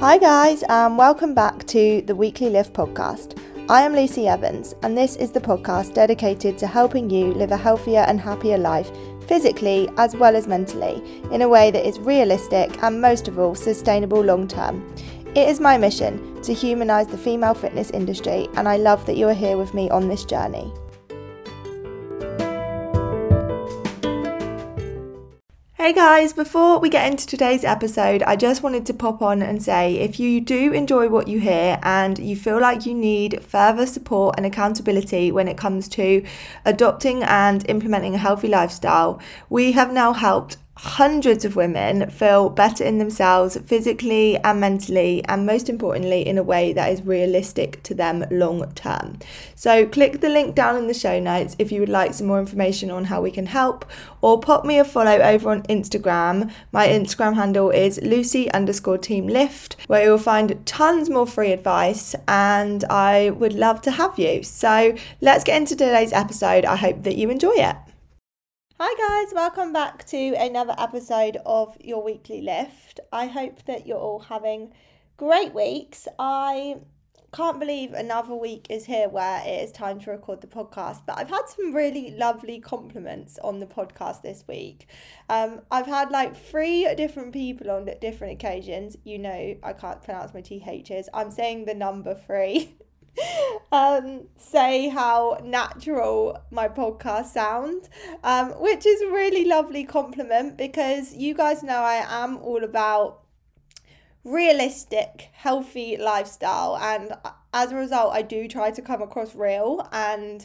Hi, guys, and welcome back to the Weekly Lift podcast. I am Lucy Evans, and this is the podcast dedicated to helping you live a healthier and happier life, physically as well as mentally, in a way that is realistic and, most of all, sustainable long term. It is my mission to humanise the female fitness industry, and I love that you are here with me on this journey. Hey guys, before we get into today's episode, I just wanted to pop on and say if you do enjoy what you hear and you feel like you need further support and accountability when it comes to adopting and implementing a healthy lifestyle, we have now helped hundreds of women feel better in themselves physically and mentally, and most importantly, in a way that is realistic to them long term. So, click the link down in the show notes if you would like some more information on how we can help, or pop me a follow over on Instagram. My Instagram handle is Lucy underscore team lift, where you'll find tons more free advice, and I would love to have you. So, let's get into today's episode. I hope that you enjoy it. Hi, guys, welcome back to another episode of your weekly lift. I hope that you're all having great weeks. I can't believe another week is here where it is time to record the podcast, but I've had some really lovely compliments on the podcast this week. Um, I've had like three different people on different occasions. You know, I can't pronounce my THs. I'm saying the number three. um, say how natural my podcast sounds, um, which is a really lovely compliment because you guys know I am all about realistic, healthy lifestyle, and as a result, I do try to come across real and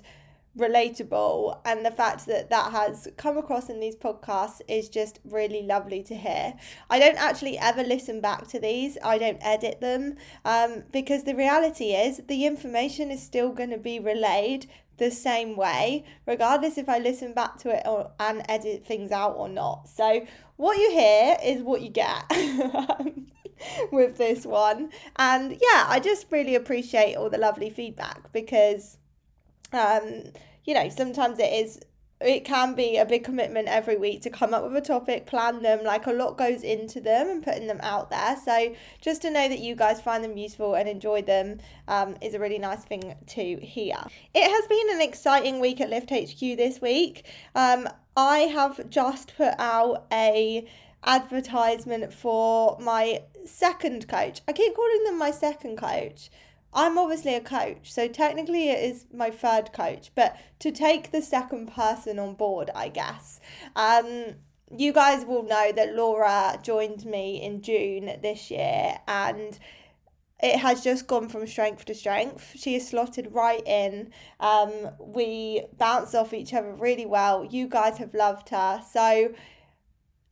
relatable and the fact that that has come across in these podcasts is just really lovely to hear. I don't actually ever listen back to these. I don't edit them um, because the reality is the information is still going to be relayed the same way regardless if i listen back to it or and edit things out or not. So what you hear is what you get with this one. And yeah i just really appreciate all the lovely feedback because um, you know, sometimes it is it can be a big commitment every week to come up with a topic, plan them, like a lot goes into them and putting them out there. So just to know that you guys find them useful and enjoy them um, is a really nice thing to hear. It has been an exciting week at Lift HQ this week. Um, I have just put out a advertisement for my second coach. I keep calling them my second coach I'm obviously a coach, so technically it is my third coach, but to take the second person on board, I guess. Um, you guys will know that Laura joined me in June this year, and it has just gone from strength to strength. She is slotted right in. Um, we bounce off each other really well. You guys have loved her. So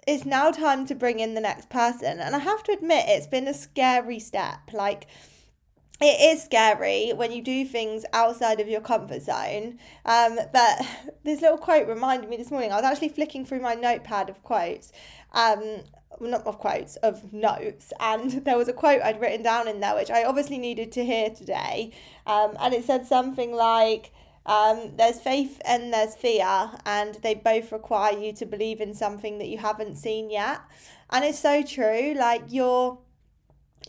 it's now time to bring in the next person. And I have to admit, it's been a scary step. Like, it is scary when you do things outside of your comfort zone. Um, but this little quote reminded me this morning. I was actually flicking through my notepad of quotes, um, not of quotes, of notes, and there was a quote I'd written down in there which I obviously needed to hear today. Um, and it said something like, um, there's faith and there's fear, and they both require you to believe in something that you haven't seen yet. And it's so true. Like, you're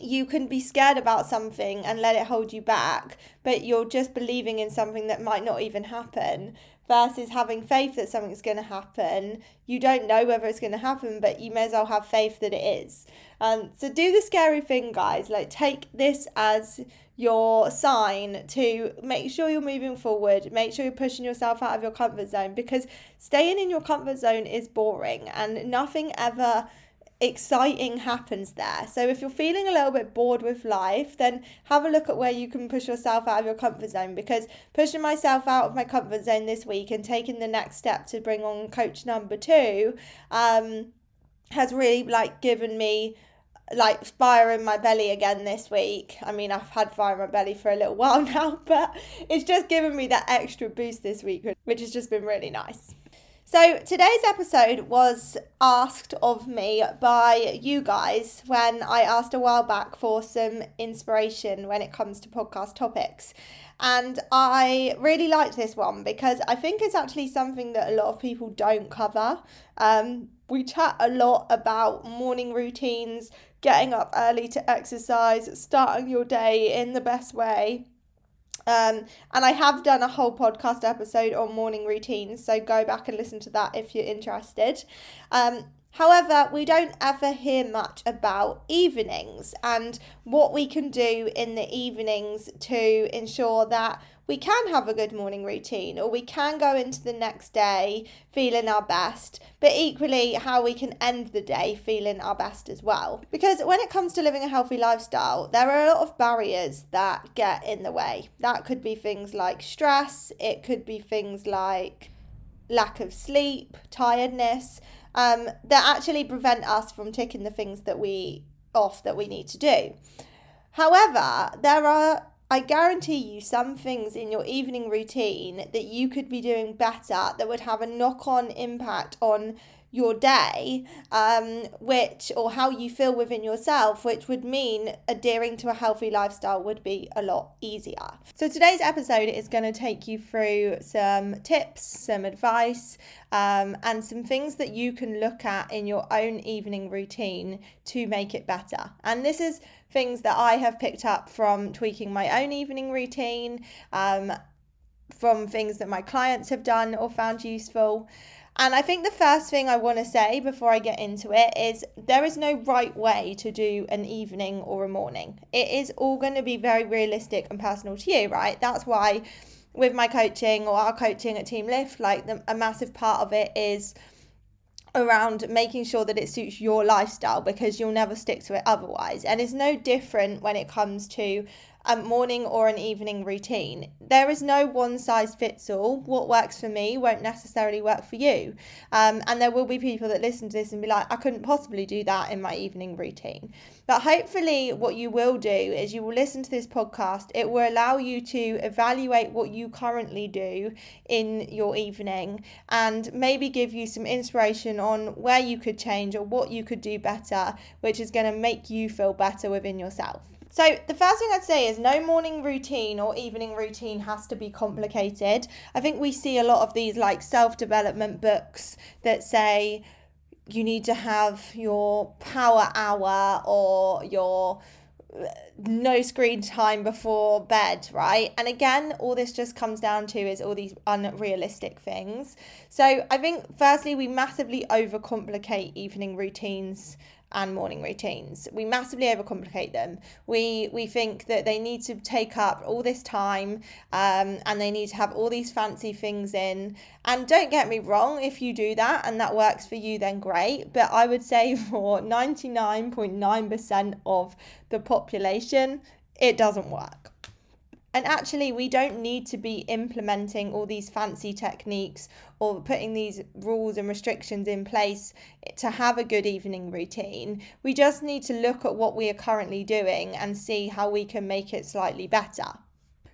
you can be scared about something and let it hold you back, but you're just believing in something that might not even happen versus having faith that something's going to happen. You don't know whether it's going to happen, but you may as well have faith that it is. Um, so do the scary thing, guys. Like, take this as your sign to make sure you're moving forward, make sure you're pushing yourself out of your comfort zone because staying in your comfort zone is boring and nothing ever exciting happens there. So if you're feeling a little bit bored with life, then have a look at where you can push yourself out of your comfort zone because pushing myself out of my comfort zone this week and taking the next step to bring on coach number 2 um has really like given me like fire in my belly again this week. I mean, I've had fire in my belly for a little while now, but it's just given me that extra boost this week, which has just been really nice. So, today's episode was asked of me by you guys when I asked a while back for some inspiration when it comes to podcast topics. And I really liked this one because I think it's actually something that a lot of people don't cover. Um, we chat a lot about morning routines, getting up early to exercise, starting your day in the best way. Um, and I have done a whole podcast episode on morning routines, so go back and listen to that if you're interested. Um, However, we don't ever hear much about evenings and what we can do in the evenings to ensure that we can have a good morning routine or we can go into the next day feeling our best, but equally how we can end the day feeling our best as well. Because when it comes to living a healthy lifestyle, there are a lot of barriers that get in the way. That could be things like stress, it could be things like lack of sleep, tiredness um, that actually prevent us from ticking the things that we off that we need to do. However, there are I guarantee you some things in your evening routine that you could be doing better that would have a knock on impact on your day, um, which or how you feel within yourself, which would mean adhering to a healthy lifestyle would be a lot easier. So today's episode is going to take you through some tips, some advice, um, and some things that you can look at in your own evening routine to make it better. And this is things that I have picked up from tweaking my own evening routine. Um, from things that my clients have done or found useful. And I think the first thing I want to say before I get into it is there is no right way to do an evening or a morning. It is all going to be very realistic and personal to you, right? That's why with my coaching or our coaching at Team Lift, like the, a massive part of it is around making sure that it suits your lifestyle because you'll never stick to it otherwise. And it's no different when it comes to a morning or an evening routine. There is no one size fits all. What works for me won't necessarily work for you. Um, and there will be people that listen to this and be like, I couldn't possibly do that in my evening routine. But hopefully, what you will do is you will listen to this podcast. It will allow you to evaluate what you currently do in your evening and maybe give you some inspiration on where you could change or what you could do better, which is going to make you feel better within yourself. So, the first thing I'd say is no morning routine or evening routine has to be complicated. I think we see a lot of these like self development books that say you need to have your power hour or your uh, no screen time before bed, right? And again, all this just comes down to is all these unrealistic things. So I think firstly we massively overcomplicate evening routines and morning routines. We massively overcomplicate them. We we think that they need to take up all this time um, and they need to have all these fancy things in. And don't get me wrong, if you do that and that works for you, then great. But I would say for 99.9% of the population, it doesn't work. And actually, we don't need to be implementing all these fancy techniques or putting these rules and restrictions in place to have a good evening routine. We just need to look at what we are currently doing and see how we can make it slightly better.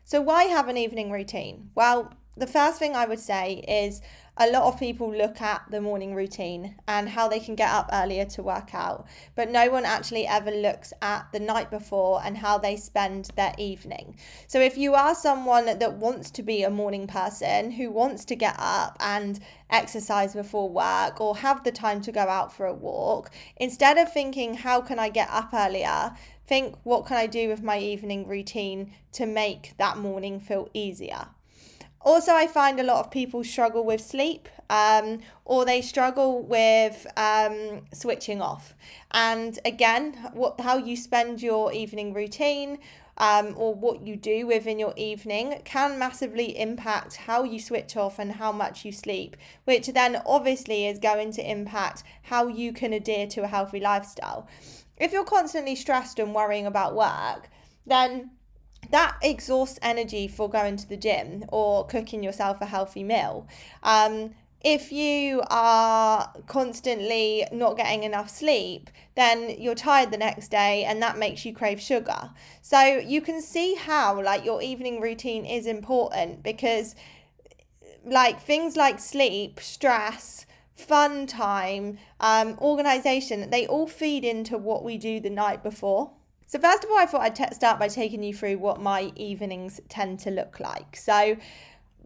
So, why have an evening routine? Well, the first thing I would say is a lot of people look at the morning routine and how they can get up earlier to work out, but no one actually ever looks at the night before and how they spend their evening. So, if you are someone that wants to be a morning person who wants to get up and exercise before work or have the time to go out for a walk, instead of thinking, How can I get up earlier? think, What can I do with my evening routine to make that morning feel easier? Also, I find a lot of people struggle with sleep um, or they struggle with um, switching off. And again, what how you spend your evening routine um, or what you do within your evening can massively impact how you switch off and how much you sleep, which then obviously is going to impact how you can adhere to a healthy lifestyle. If you're constantly stressed and worrying about work, then that exhausts energy for going to the gym or cooking yourself a healthy meal. Um, if you are constantly not getting enough sleep, then you're tired the next day and that makes you crave sugar. So you can see how like your evening routine is important because like things like sleep, stress, fun time, um, organization, they all feed into what we do the night before. So, first of all, I thought I'd t- start by taking you through what my evenings tend to look like. So,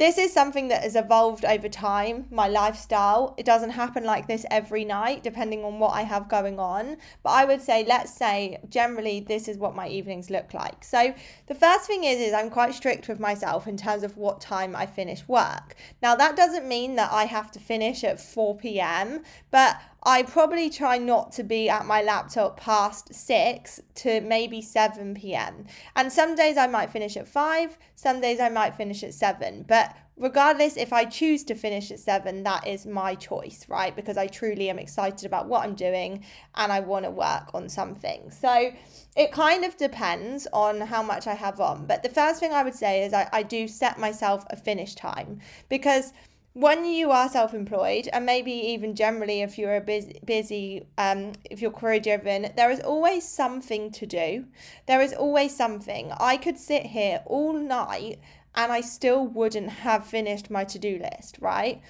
this is something that has evolved over time, my lifestyle. It doesn't happen like this every night, depending on what I have going on. But I would say, let's say, generally, this is what my evenings look like. So the first thing is, is I'm quite strict with myself in terms of what time I finish work. Now, that doesn't mean that I have to finish at 4 p.m., but I probably try not to be at my laptop past 6 to maybe 7 p.m. And some days I might finish at 5, some days I might finish at 7. But regardless, if I choose to finish at 7, that is my choice, right? Because I truly am excited about what I'm doing and I want to work on something. So it kind of depends on how much I have on. But the first thing I would say is I, I do set myself a finish time because when you are self-employed and maybe even generally if you're a busy, busy um, if you're career driven there is always something to do. There is always something. I could sit here all night and i still wouldn't have finished my to-do list right?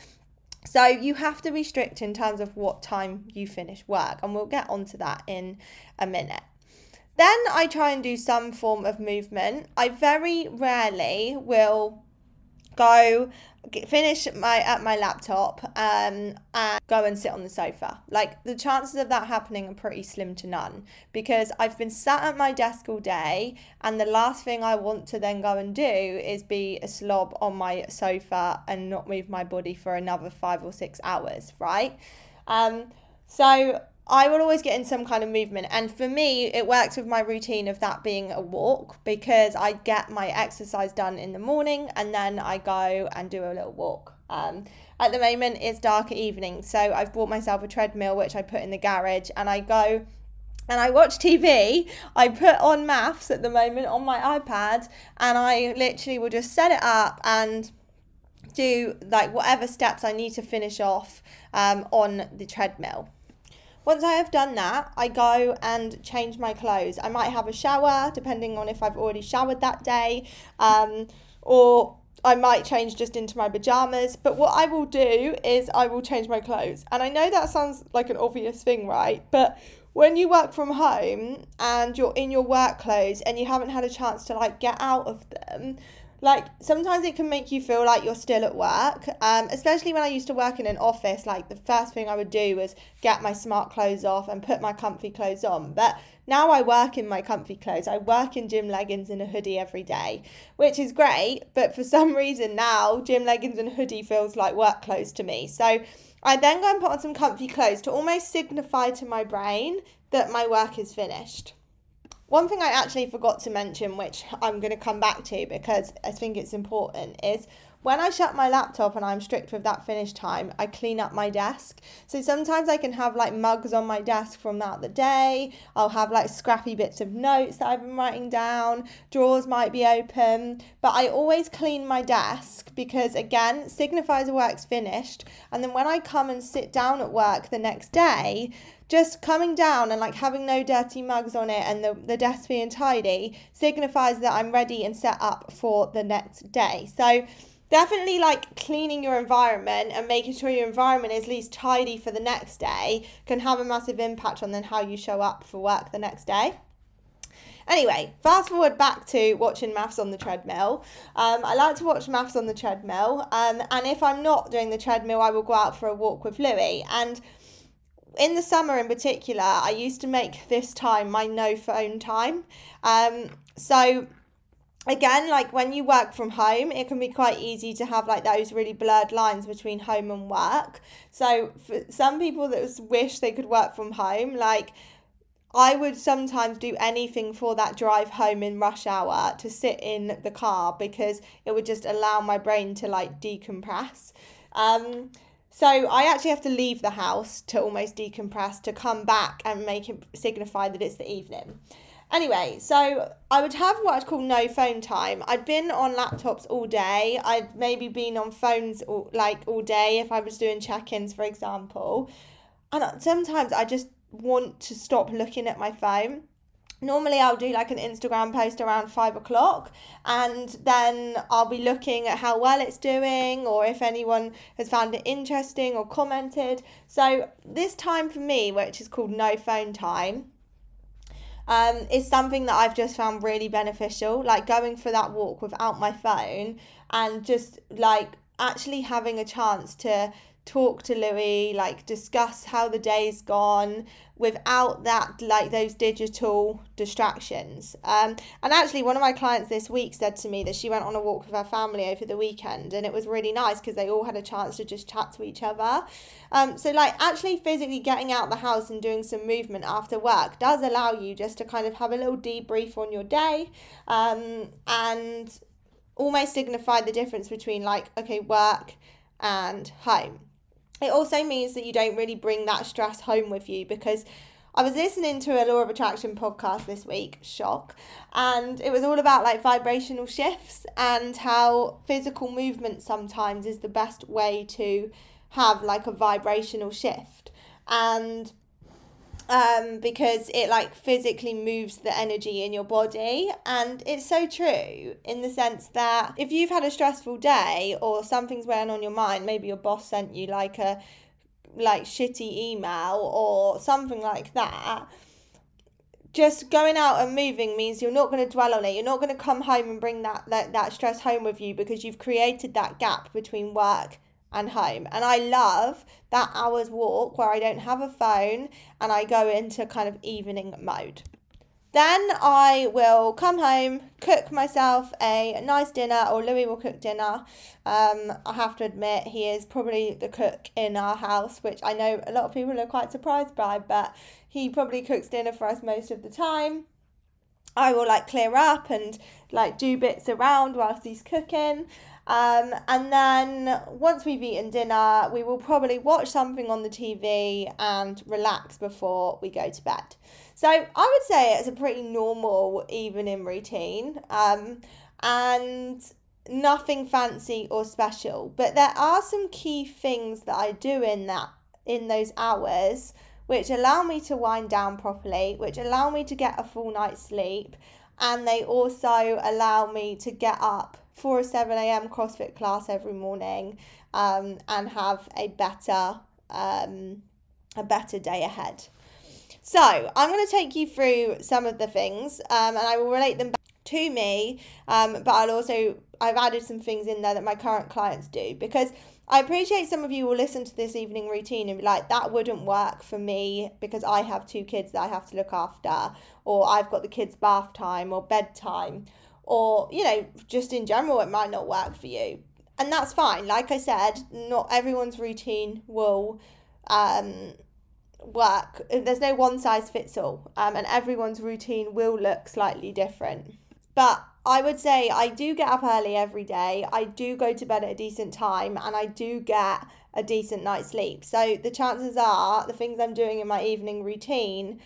So you have to be strict in terms of what time you finish work and we'll get onto that in a minute. Then i try and do some form of movement. I very rarely will go finish my at my laptop um and go and sit on the sofa. Like the chances of that happening are pretty slim to none because i've been sat at my desk all day and the last thing i want to then go and do is be a slob on my sofa and not move my body for another 5 or 6 hours right? Um so I will always get in some kind of movement. And for me, it works with my routine of that being a walk because I get my exercise done in the morning and then I go and do a little walk. Um, at the moment, it's dark evening, so I've bought myself a treadmill which I put in the garage and I go and I watch TV. I put on MAFS at the moment on my iPad and I literally will just set it up and do like whatever steps I need to finish off um, on the treadmill. Once I have done that, I go and change my clothes. I might have a shower, depending on if I've already showered that day, um, or I might change just into my pajamas. But what I will do is I will change my clothes. And I know that sounds like an obvious thing, right? But when you work from home and you're in your work clothes and you haven't had a chance to like get out of them, like sometimes it can make you feel like you're still at work um, especially when i used to work in an office like the first thing i would do was get my smart clothes off and put my comfy clothes on. But now i work in my comfy clothes. I work in gym leggings and a hoodie every day which is great but for some reason now gym leggings and hoodie feels like work clothes to me. So i then go and put on some comfy clothes to almost signify to my brain that my work is finished one thing I actually forgot to mention, which I'm going to come back to because I think it's important, is when I shut my laptop and I'm strict with that finish time, I clean up my desk. So sometimes I can have like mugs on my desk from that the day. I'll have like scrappy bits of notes that I've been writing down. Drawers might be open, but I always clean my desk because again, signifies the work's finished. And then when I come and sit down at work the next day, just coming down and like having no dirty mugs on it and the, the desk being tidy signifies that I'm ready and set up for the next day. So definitely like cleaning your environment and making sure your environment is at least tidy for the next day can have a massive impact on then how you show up for work the next day. Anyway, fast forward back to watching MAFS on the treadmill. Um, I like to watch MAFS on the treadmill, um, and if I'm not doing the treadmill, I will go out for a walk with Louis. And in the summer in particular, I used to make this time my no phone time. Um, so again, like when you work from home, it can be quite easy to have like those really blurred lines between home and work. So for some people that wish they could work from home, like I would sometimes do anything for that drive home in rush hour to sit in the car because it would just allow my brain to like decompress. Um, so I actually have to leave the house to almost decompress to come back and make it signify that it's the evening. Anyway, so I would have what I'd call no phone time. I'd been on laptops all day. I'd maybe been on phones all, like all day if I was doing check-ins, for example. And sometimes I just want to stop looking at my phone. normally I'll do like an Instagram post around five o'clock and then I'll be looking at how well it's doing or if anyone has found it interesting or commented. So this time for me, which is called no phone time, um, is something that I've just found really beneficial. Like going for that walk without my phone and just like actually having a chance to talk to Louis, like discuss how the day's gone without that, like those digital distractions. Um, and actually, one of my clients this week said to me that she went on a walk with her family over the weekend, and it was really nice because they all had a chance to just chat to each other. Um, so, like, actually physically getting out the house and doing some movement after work does allow you just to kind of have a little debrief on your day um, and almost signify the difference between, like, okay, work and home it also means that you don't really bring that stress home with you because I was listening to a Law of Attraction podcast this week, shock, and it was all about like vibrational shifts and how physical movement sometimes is the best way to have like a vibrational shift. And um, because it like physically moves the energy in your body. And it's so true in the sense that if you've had a stressful day or something's weighing on your mind, maybe your boss sent you like a like shitty email or something like that just going out and moving means you're not going to dwell on it. You're not going to come home and bring that, that that stress home with you because you've created that gap between work and home. And I love that hour's walk where I don't have a phone and I go into kind of evening mode. Then I will come home, cook myself a nice dinner, or Louis will cook dinner. Um, I have to admit, he is probably the cook in our house, which I know a lot of people are quite surprised by, but he probably cooks dinner for us most of the time. I will like clear up and like do bits around whilst he's cooking. Um, and then once we've eaten dinner, we will probably watch something on the TV and relax before we go to bed. So I would say it's a pretty normal evening routine um, and nothing fancy or special. But there are some key things that I do in that in those hours which allow me to wind down properly, which allow me to get a full night's sleep, and they also allow me to get up for a 7 a.m. CrossFit class every morning um, and have a better um, a better day ahead. So I'm going to take you through some of the things um, and I will relate them back to me, um, but I'll also I've added some things in there that my current clients do because I appreciate some of you will listen to this evening routine and be like, that wouldn't work for me because I have two kids that I have to look after, or I've got the kids' bath time or bedtime, or, you know, just in general, it might not work for you. And that's fine. Like I said, not everyone's routine will um, work. There's no one size fits all, um, and everyone's routine will look slightly different. But I would say I do get up early every day. I do go to bed at a decent time and I do get a decent night's sleep. So the chances are the things I'm doing in my evening routine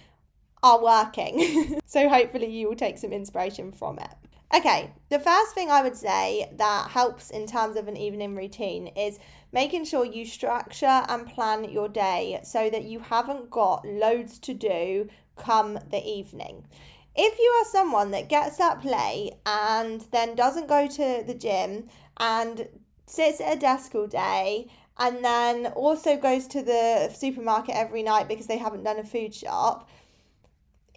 are working. so hopefully you will take some inspiration from it. Okay, the first thing I would say that helps in terms of an evening routine is making sure you structure and plan your day so that you haven't got loads to do come the evening. If you are someone that gets up late and then doesn't go to the gym and sits at a desk all day and then also goes to the supermarket every night because they haven't done a food shop,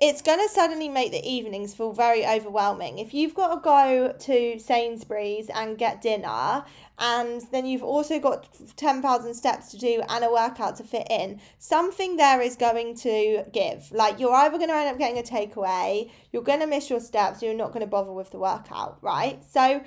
it's going to suddenly make the evenings feel very overwhelming. If you've got to go to Sainsbury's and get dinner, and then you've also got 10,000 steps to do and a workout to fit in, something there is going to give. Like, you're either going to end up getting a takeaway, you're going to miss your steps, you're not going to bother with the workout, right? So,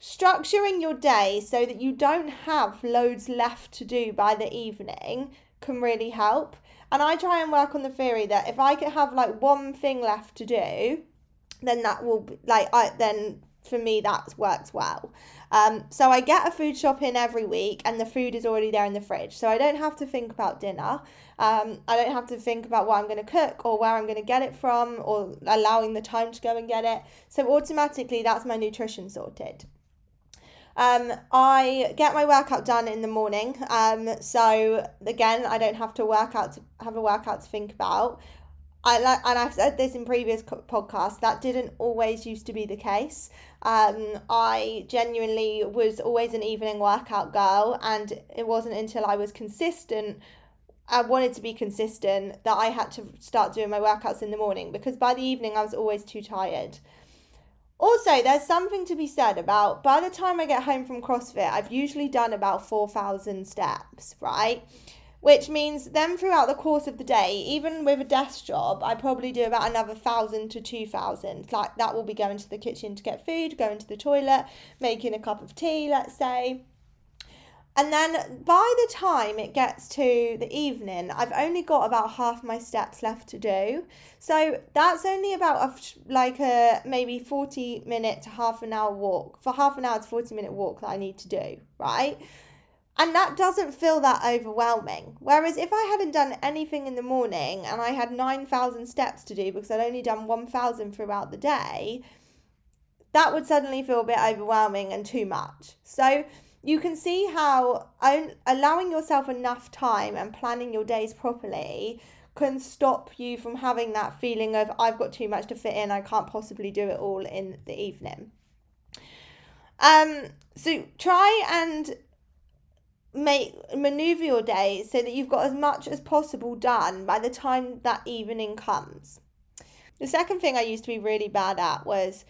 structuring your day so that you don't have loads left to do by the evening can really help. And I try and work on the theory that if I could have like one thing left to do, then that will be like I then for me that works well. Um, so I get a food shop in every week, and the food is already there in the fridge, so I don't have to think about dinner. Um, I don't have to think about what I'm going to cook or where I'm going to get it from or allowing the time to go and get it. So automatically, that's my nutrition sorted. Um, I get my workout done in the morning. Um, so again, I don't have to work out to have a workout to think about. I like, and I've said this in previous podcasts. That didn't always used to be the case. Um, I genuinely was always an evening workout girl, and it wasn't until I was consistent. I wanted to be consistent that I had to start doing my workouts in the morning because by the evening I was always too tired. Also, there's something to be said about by the time I get home from CrossFit, I've usually done about 4,000 steps, right? which means then throughout the course of the day, even with a desk job, I probably do about another thousand to two thousand. Like that will be going to the kitchen to get food, going to the toilet, making a cup of tea, let's say. And then by the time it gets to the evening, I've only got about half my steps left to do. So that's only about a, like a maybe 40 minute to half an hour walk, for half an hour to 40 minute walk that I need to do, right? And that doesn't feel that overwhelming. Whereas if I hadn't done anything in the morning and I had 9,000 steps to do because I'd only done 1,000 throughout the day, that would suddenly feel a bit overwhelming and too much. So you can see how allowing yourself enough time and planning your days properly can stop you from having that feeling of I've got too much to fit in, I can't possibly do it all in the evening. Um, so try and make maneuver your day so that you've got as much as possible done by the time that evening comes. The second thing I used to be really bad at was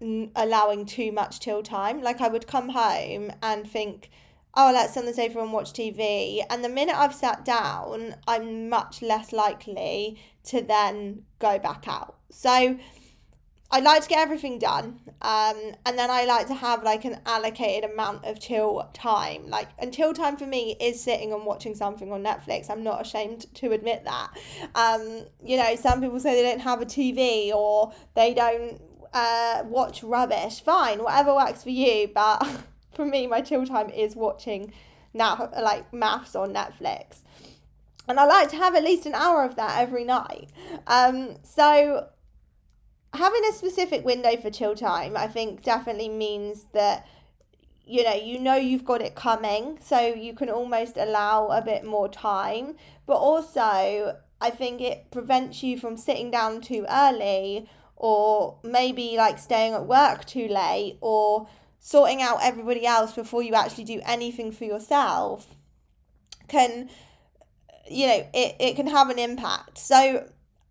allowing too much chill time. Like I would come home and think, oh, let's sit on the sofa and watch TV. And the minute I've sat down, I'm much less likely to then go back out. So I like to get everything done, um, and then I like to have like an allocated amount of chill time. Like, until time for me is sitting and watching something on Netflix. I'm not ashamed to admit that. Um, you know, some people say they don't have a TV or they don't uh, watch rubbish. Fine, whatever works for you. But for me, my chill time is watching now like MAFS on Netflix. And I like to have at least an hour of that every night. Um, so having a specific window for chill time, I think definitely means that you know you know you've got it coming so you can almost allow a bit more time but also i think it prevents you from sitting down too early or maybe like staying at work too late or sorting out everybody else before you actually do anything for yourself can you know it, it can have an impact. So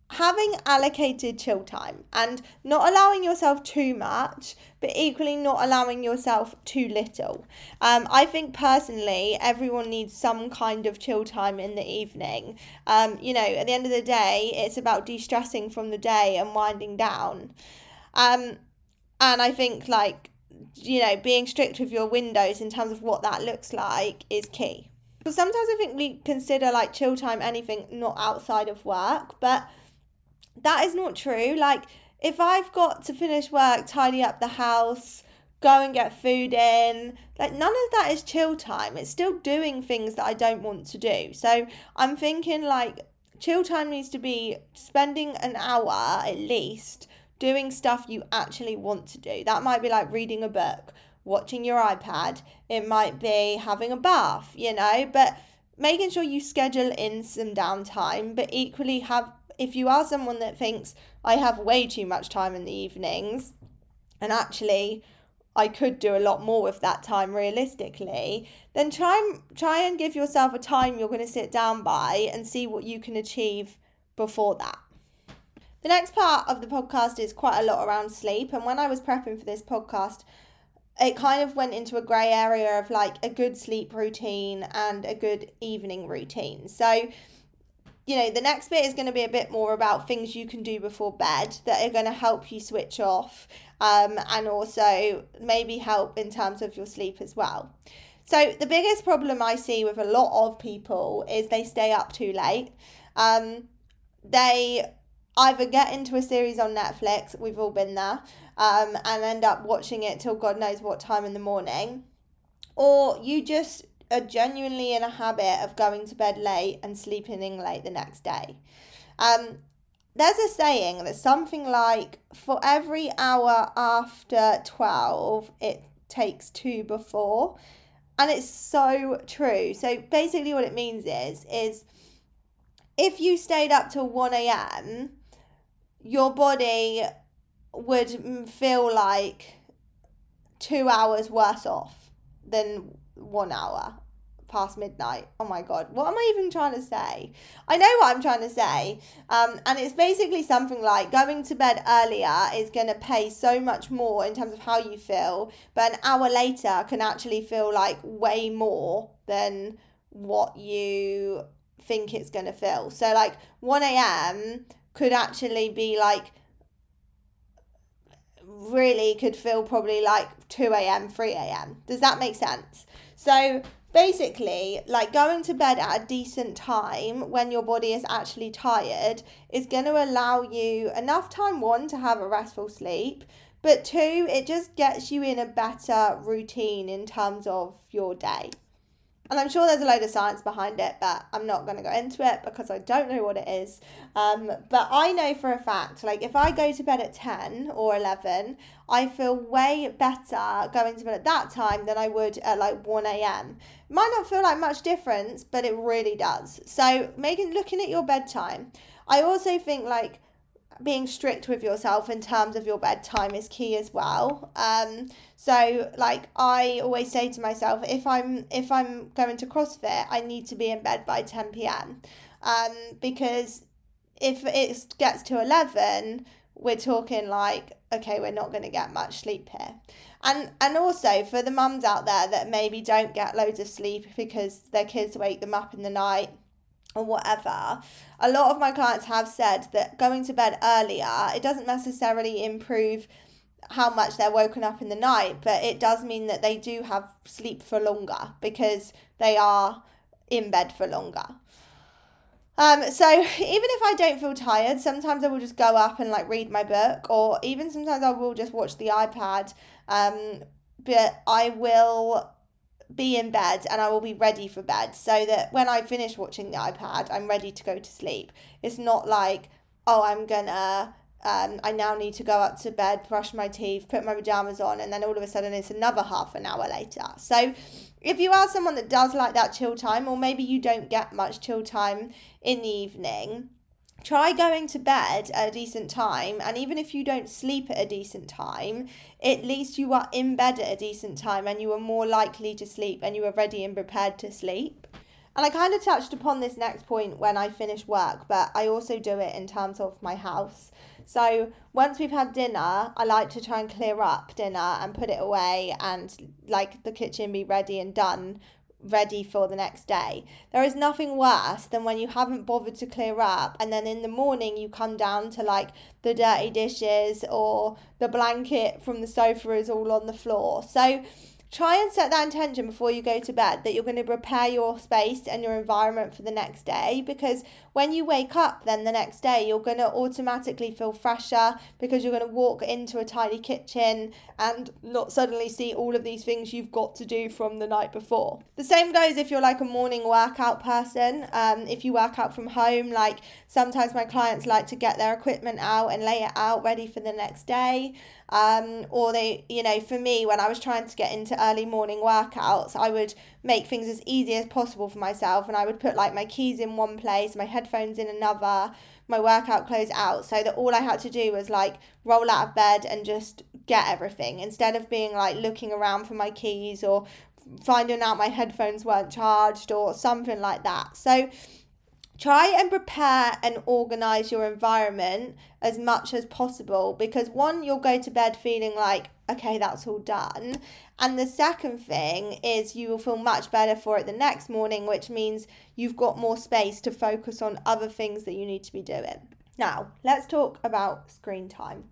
having allocated chill time and not allowing yourself too much, but equally not allowing yourself too little. Um, I think personally, everyone needs some kind of chill time in the evening. Um, you know, at the end of the day, it's about de stressing from the day and winding down. Um, and I think, like, you know, being strict with your windows in terms of what that looks like is key. because Sometimes I think we consider like chill time anything not outside of work, but that is not true. Like, if I've got to finish work, tidy up the house, go and get food in, like, none of that is chill time. It's still doing things that I don't want to do. So, I'm thinking, like, chill time needs to be spending an hour at least doing stuff you actually want to do. That might be like reading a book, watching your iPad, it might be having a bath, you know, but making sure you schedule in some downtime, but equally have if you are someone that thinks I have way too much time in the evenings and actually I could do a lot more with that time realistically, then try and try and give yourself a time you're going to sit down by and see what you can achieve before that. The next part of the podcast is quite a lot around sleep and when I was prepping for this podcast it kind of went into a grey area of like a good sleep routine and a good evening routine. So you know, the next bit is going to be a bit more about things you can do before bed that are going to help you switch off um, and also maybe help in terms of your sleep as well. So, the biggest problem I see with a lot of people is they stay up too late. Um, they either get into a series on Netflix, we've all been there, um, and end up watching it till God knows what time in the morning, or you just are genuinely in a habit of going to bed late and sleeping in late the next day. Um, there's a saying that something like for every hour after 12, it takes two before. And it's so true. So basically, what it means is, is if you stayed up till 1 a.m., your body would feel like two hours worse off than one hour past midnight. Oh my god, what am I even trying to say? I know what I'm trying to say. Um, and it's basically something like going to bed earlier is going to pay so much more in terms of how you feel, but an hour later can actually feel like way more than what you think it's going to feel. So, like 1 a.m. could actually be like really could feel probably like 2 a.m., 3 a.m. Does that make sense? So, basically, like going to bed at a decent time when your body is actually tired is going to allow you enough time, one, to have a restful sleep, but two, it just gets you in a better routine in terms of your day. And I'm sure there's a load of science behind it, but I'm not going to go into it because I don't know what it is. Um, but I know for a fact, like if I go to bed at 10 or 11, I feel way better going to bed at that time than I would at like 1 a.m. Might not feel like much difference, but it really does. So, making looking at your bedtime, I also think like being strict with yourself in terms of your bedtime is key as well. Um, so like I always say to myself, if I'm if I'm going to CrossFit, I need to be in bed by ten p.m. Um, because if it gets to eleven, we're talking like okay, we're not going to get much sleep here. And and also for the mums out there that maybe don't get loads of sleep because their kids wake them up in the night or whatever, a lot of my clients have said that going to bed earlier, it doesn't necessarily improve how much they're woken up in the night, but it does mean that they do have sleep for longer because they are in bed for longer. Um, so even if I don't feel tired, sometimes I will just go up and like read my book, or even sometimes I will just watch the iPad. Um, but I will be in bed and I will be ready for bed so that when I finish watching the iPad, I'm ready to go to sleep. It's not like, oh, I'm gonna, um, I now need to go up to bed, brush my teeth, put my pajamas on, and then all of a sudden it's another half an hour later. So if you are someone that does like that chill time, or maybe you don't get much chill time in the evening, try going to bed at a decent time and even if you don't sleep at a decent time at least you are in bed at a decent time and you are more likely to sleep and you are ready and prepared to sleep. And i kind of touched upon this next point when i finish work but i also do it in terms of my house. So once we've had dinner i like to try and clear up dinner and put it away and like the kitchen be ready and done ready for the next day. There is nothing worse than when you haven't bothered to clear up and then in the morning you come down to like the dirty dishes or the blanket from the sofa is all on the floor. So try and set that intention before you go to bed that you're going to prepare your space and your environment for the next day because when you wake up then the next day you're going to automatically feel fresher because you're going to walk into a tidy kitchen and not suddenly see all of these things you've got to do from the night before. The same goes if you're like a morning workout person. Um, if you work out from home like sometimes my clients like to get their equipment out and lay it out ready for the next day um, or they, you know, for me, when I was trying to get into early morning workouts, I would make things as easy as possible for myself and I would put like my keys in one place, my headphones in another, my workout clothes out, so that all I had to do was like roll out of bed and just get everything instead of being like looking around for my keys or finding out my headphones weren't charged or something like that. So, try and prepare and organize your environment as much as possible because one you'll go to bed feeling like okay that's all done. And the second thing is you will feel much better for it the next morning which means you've got more space to focus on other things that you need to be doing. Now let's talk about screen time.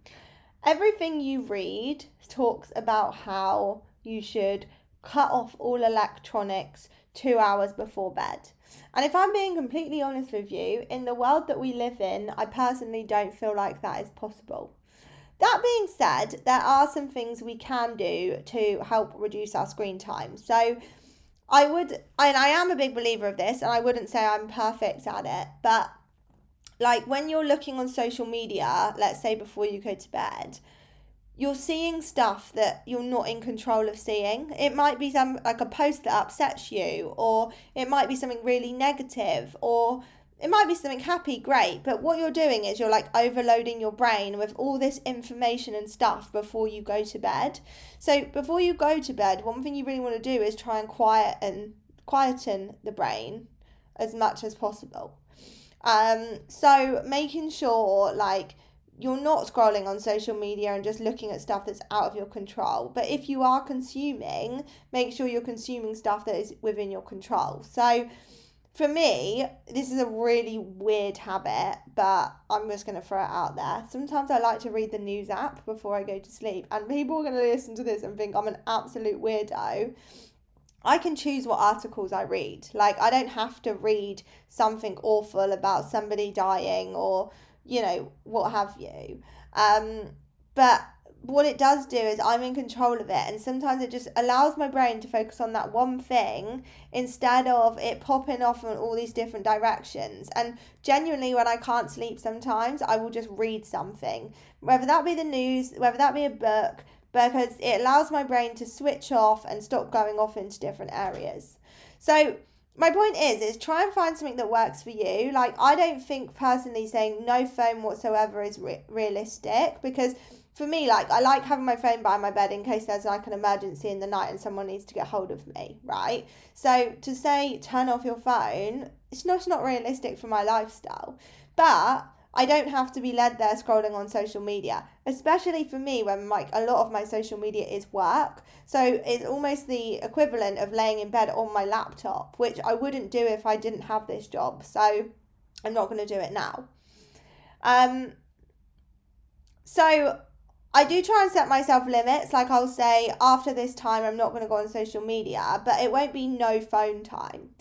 Everything you read talks about how you should cut off all electronics two hours before bed and if I'm being completely honest with you, in the world that we live in, I personally don't feel like that is possible. That being said, there are some things we can do to help reduce our screen time. So, I would, and I am a big believer of this, and I wouldn't say I'm perfect at it, but like when you're looking on social media, let's say before you go to bed, you're seeing stuff that you're not in control of seeing. It might be some like a post that upsets you, or it might be something really negative, or it might be something happy, great, but what you're doing is you're like overloading your brain with all this information and stuff before you go to bed. So before you go to bed, one thing you really want to do is try and quiet and quieten the brain as much as possible. Um, so making sure like you're not scrolling on social media and just looking at stuff that's out of your control. But if you are consuming, make sure you're consuming stuff that is within your control. So for me, this is a really weird habit, but I'm just going to throw it out there. Sometimes I like to read the news app before I go to sleep, and people are going to listen to this and think I'm an absolute weirdo. I can choose what articles I read. Like, I don't have to read something awful about somebody dying or, you know, what have you. Um, but what it does do is I'm in control of it, and sometimes it just allows my brain to focus on that one thing instead of it popping off in all these different directions. And genuinely, when I can't sleep, sometimes I will just read something, whether that be the news, whether that be a book, because it allows my brain to switch off and stop going off into different areas. So, my point is is try and find something that works for you like i don't think personally saying no phone whatsoever is re- realistic because for me, like I like having my phone by my bed in case there's like an emergency in the night and someone needs to get hold of me, right? So to say turn off your phone, it's not, it's not realistic for my lifestyle. But I don't have to be led there scrolling on social media, especially for me when like a lot of my social media is work. So it's almost the equivalent of laying in bed on my laptop, which I wouldn't do if I didn't have this job. So I'm not going to do it now. Um so I do try and set myself limits. Like I'll say, after this time, I'm not going to go on social media, but it won't be no phone time.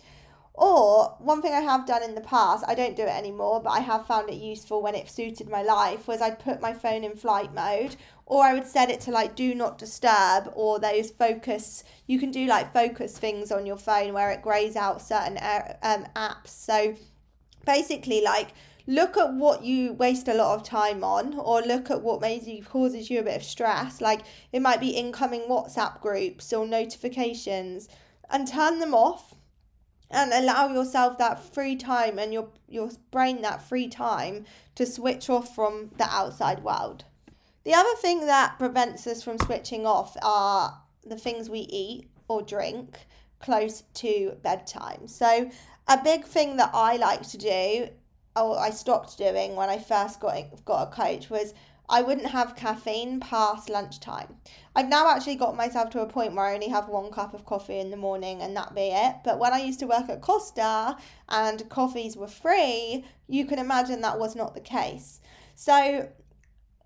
Or one thing I have done in the past, I don't do it anymore, but I have found it useful when it suited my life, was I'd put my phone in flight mode, or I would set it to like do not disturb, or those focus. You can do like focus things on your phone where it grays out certain um, apps. So basically, like look at what you waste a lot of time on or look at what maybe causes you a bit of stress like it might be incoming whatsapp groups or notifications and turn them off and allow yourself that free time and your your brain that free time to switch off from the outside world. The other thing that prevents us from switching off are the things we eat or drink close to bedtime. So a big thing that I like to do oh, I stopped doing when I first got got a coach was I wouldn't have caffeine past lunchtime. I've now actually got myself to a point where I only have one cup of coffee in the morning and that be it. But when I used to work at Costa and coffees were free, you can imagine that was not the case. So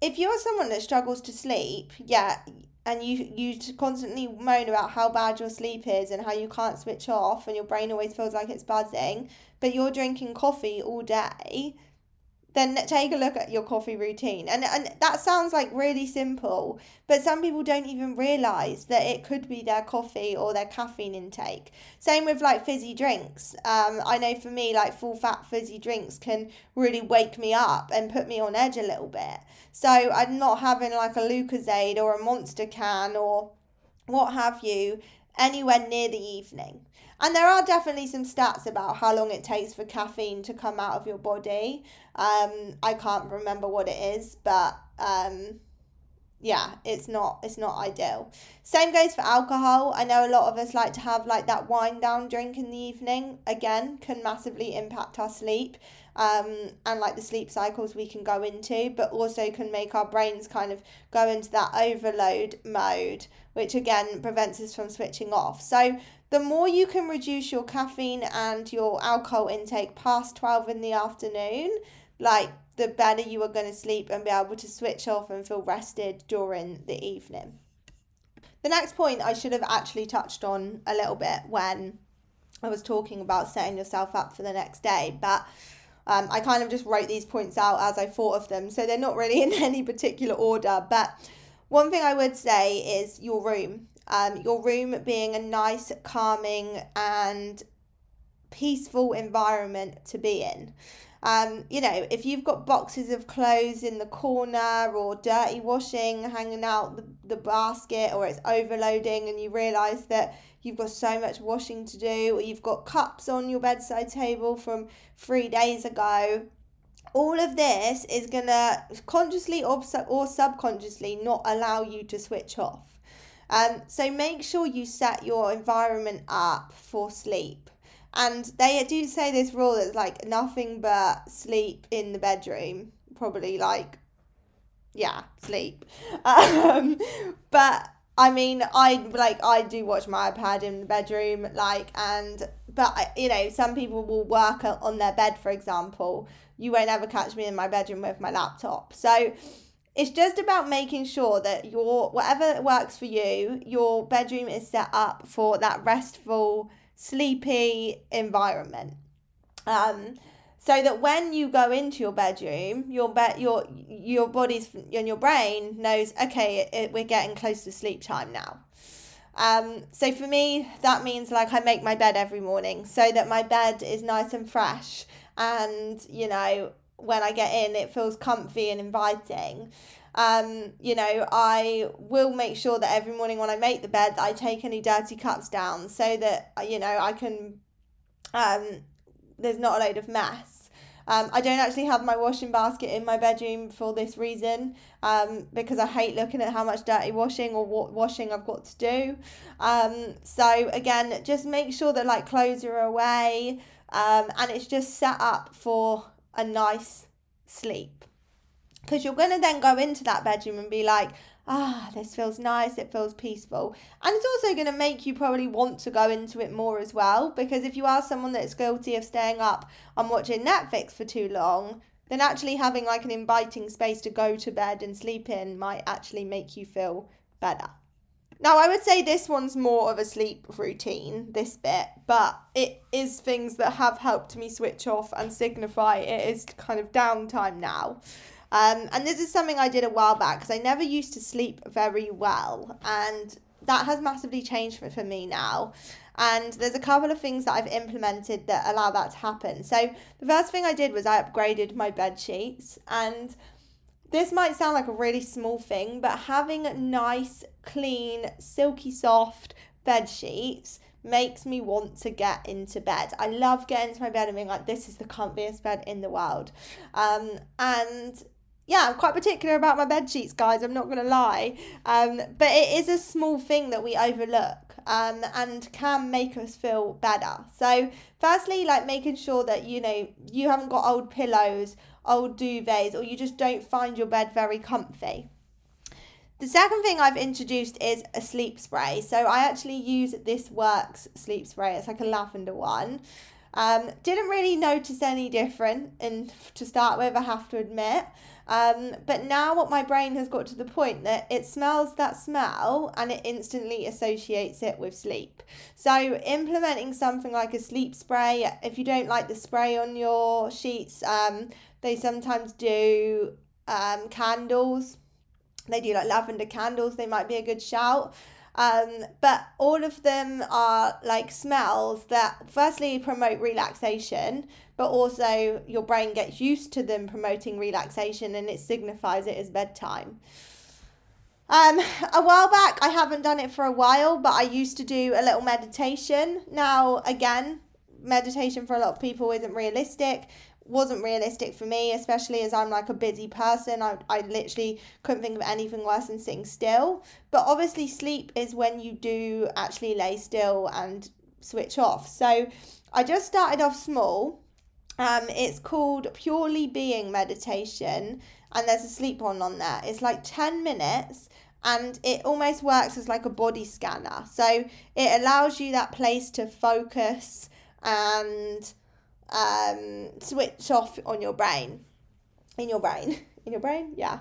if you're someone that struggles to sleep, yeah, and you you constantly moan about how bad your sleep is and how you can't switch off and your brain always feels like it's buzzing, but you're drinking coffee all day, then take a look at your coffee routine. And and that sounds like really simple, but some people don't even realize that it could be their coffee or their caffeine intake. Same with like fizzy drinks. Um, I know for me, like full fat fizzy drinks can really wake me up and put me on edge a little bit. So I'm not having like a Lucozade or a Monster can or what have you anywhere near the evening. And there are definitely some stats about how long it takes for caffeine to come out of your body. Um, I can't remember what it is, but um, yeah, it's not it's not ideal. Same goes for alcohol. I know a lot of us like to have like that wind down drink in the evening. Again, can massively impact our sleep. Um, and like the sleep cycles we can go into, but also can make our brains kind of go into that overload mode, which again prevents us from switching off. So the more you can reduce your caffeine and your alcohol intake past 12 in the afternoon, like the better you are going to sleep and be able to switch off and feel rested during the evening. The next point I should have actually touched on a little bit when I was talking about setting yourself up for the next day, but um, I kind of just wrote these points out as I thought of them, so they're not really in any particular order. But one thing I would say is your room. Um, your room being a nice, calming, and peaceful environment to be in. Um, you know, if you've got boxes of clothes in the corner or dirty washing hanging out the, the basket or it's overloading and you realise that you've got so much washing to do or you've got cups on your bedside table from three days ago, all of this is going to consciously or, sub- or subconsciously not allow you to switch off. Um, so make sure you set your environment up for sleep. And they do say this rule that's like nothing but sleep in the bedroom. Probably like, yeah, sleep. Um, but I mean, I like I do watch my iPad in the bedroom, like, and but you know, some people will work on their bed, for example. You won't ever catch me in my bedroom with my laptop. So it's just about making sure that your whatever works for you, your bedroom is set up for that restful, sleepy environment. Um, so that when you go into your bedroom, your be- your your body's and your brain knows, okay, it, it, we're getting close to sleep time now. Um, so for me, that means like I make my bed every morning so that my bed is nice and fresh, and you know when I get in, it feels comfy and inviting. Um, you know, I will make sure that every morning when I make the bed, I take any dirty cups down so that, you know, I can, um, there's not a load of mess. Um, I don't actually have my washing basket in my bedroom for this reason um, because I hate looking at how much dirty washing or what washing I've got to do. Um, so, again, just make sure that like clothes are away um, and it's just set up for a nice sleep. Because you're going to then go into that bedroom and be like, ah, this feels nice, it feels peaceful. And it's also going to make you probably want to go into it more as well. Because if you are someone that's guilty of staying up and watching Netflix for too long, then actually having like an inviting space to go to bed and sleep in might actually make you feel better. Now, I would say this one's more of a sleep routine, this bit, but it is things that have helped me switch off and signify it is kind of downtime now. Um, and this is something I did a while back because I never used to sleep very well, and that has massively changed for, for me now. And there's a couple of things that I've implemented that allow that to happen. So, the first thing I did was I upgraded my bed sheets, and this might sound like a really small thing, but having nice, clean, silky soft bed sheets makes me want to get into bed. I love getting into my bed and being like, this is the comfiest bed in the world. Um, and yeah, I'm quite particular about my bed sheets, guys. I'm not to lie. Um, but it is a small thing that we overlook um, and can make us feel better. So, firstly, like making sure that you know you haven't got old pillows old duvets or you just don't find your bed very comfy. The second thing I've introduced is a sleep spray. So I actually use This Works sleep spray. It's like a lavender one. Um, didn't really notice any different in to start with, I have to admit. Um, but now what my brain has got to the point that it smells that smell and it instantly associates it with sleep. So implementing something like a sleep spray, if you don't like the spray on your sheets, um, they sometimes do um, candles. They do like lavender candles. They might be a good shout. Um, but all of them are like smells that firstly promote relaxation, but also your brain gets used to them promoting relaxation and it signifies it as bedtime. Um, a while back, I haven't done it for a while, but I used to do a little meditation. Now, again, meditation for a lot of people isn't realistic wasn't realistic for me, especially as I'm like a busy person. I, I literally couldn't think of anything worse than sitting still. But obviously, sleep is when you do actually lay still and switch off. So I just started off small. Um, it's called Purely Being Meditation, and there's a sleep one on there. It's like 10 minutes and it almost works as like a body scanner. So it allows you that place to focus and um, switch off on your brain. In your brain. In your brain? Yeah.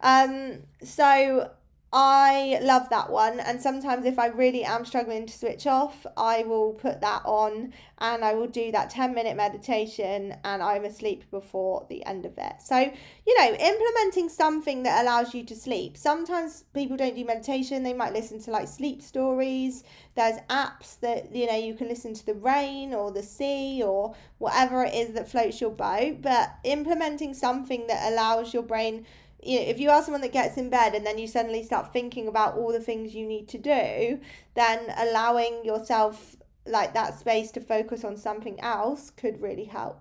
Um, so I love that one. And sometimes, if I really am struggling to switch off, I will put that on and I will do that 10 minute meditation and I'm asleep before the end of it. So, you know, implementing something that allows you to sleep. Sometimes people don't do meditation, they might listen to like sleep stories. There's apps that, you know, you can listen to the rain or the sea or whatever it is that floats your boat. But implementing something that allows your brain if you are someone that gets in bed and then you suddenly start thinking about all the things you need to do, then allowing yourself like that space to focus on something else could really help.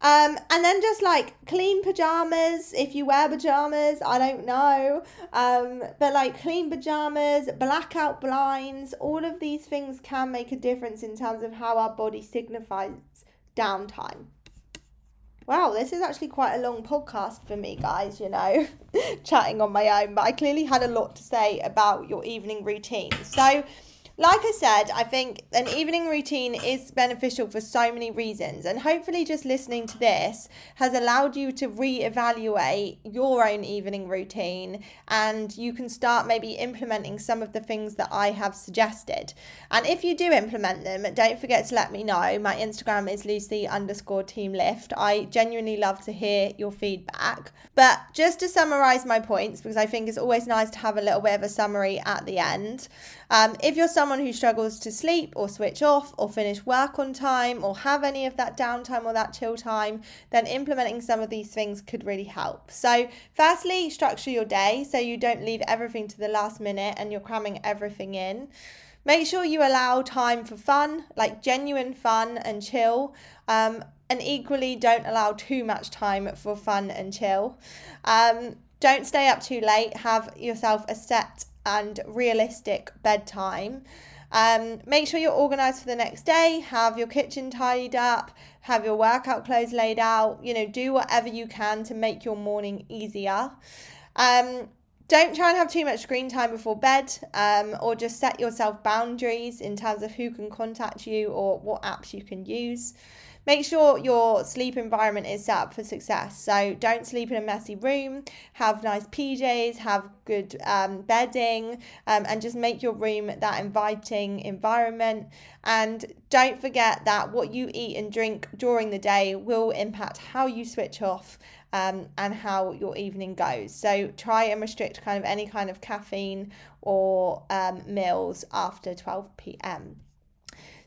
Um, and then just like clean pajamas, if you wear pajamas, I don't know. Um, but like clean pajamas, blackout blinds, all of these things can make a difference in terms of how our body signifies downtime. Wow, this is actually quite a long podcast for me, guys, you know, chatting on my own, but I clearly had a lot to say about your evening routine. So, like I said, I think an evening routine is beneficial for so many reasons. And hopefully, just listening to this has allowed you to reevaluate your own evening routine and you can start maybe implementing some of the things that I have suggested. And if you do implement them, don't forget to let me know. My Instagram is Lucy underscore team lift. I genuinely love to hear your feedback. But just to summarize my points, because I think it's always nice to have a little bit of a summary at the end. Um, if you're someone who struggles to sleep or switch off or finish work on time or have any of that downtime or that chill time, then implementing some of these things could really help. So, firstly, structure your day so you don't leave everything to the last minute and you're cramming everything in. Make sure you allow time for fun, like genuine fun and chill. Um, and equally, don't allow too much time for fun and chill. Um, don't stay up too late. Have yourself a set and realistic bedtime. Um, make sure you're organized for the next day, have your kitchen tidied up, have your workout clothes laid out, you know, do whatever you can to make your morning easier. Um, don't try and have too much screen time before bed um, or just set yourself boundaries in terms of who can contact you or what apps you can use. Make sure your sleep environment is set up for success. So don't sleep in a messy room, have nice PJs, have good um, bedding, um, and just make your room that inviting environment. And don't forget that what you eat and drink during the day will impact how you switch off um, and how your evening goes. So try and restrict kind of any kind of caffeine or um, meals after 12 p.m.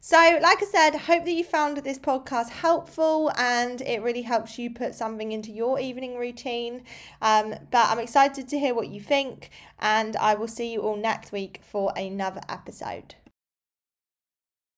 So, like I said, hope that you found this podcast helpful and it really helps you put something into your evening routine. Um, but I'm excited to hear what you think, and I will see you all next week for another episode.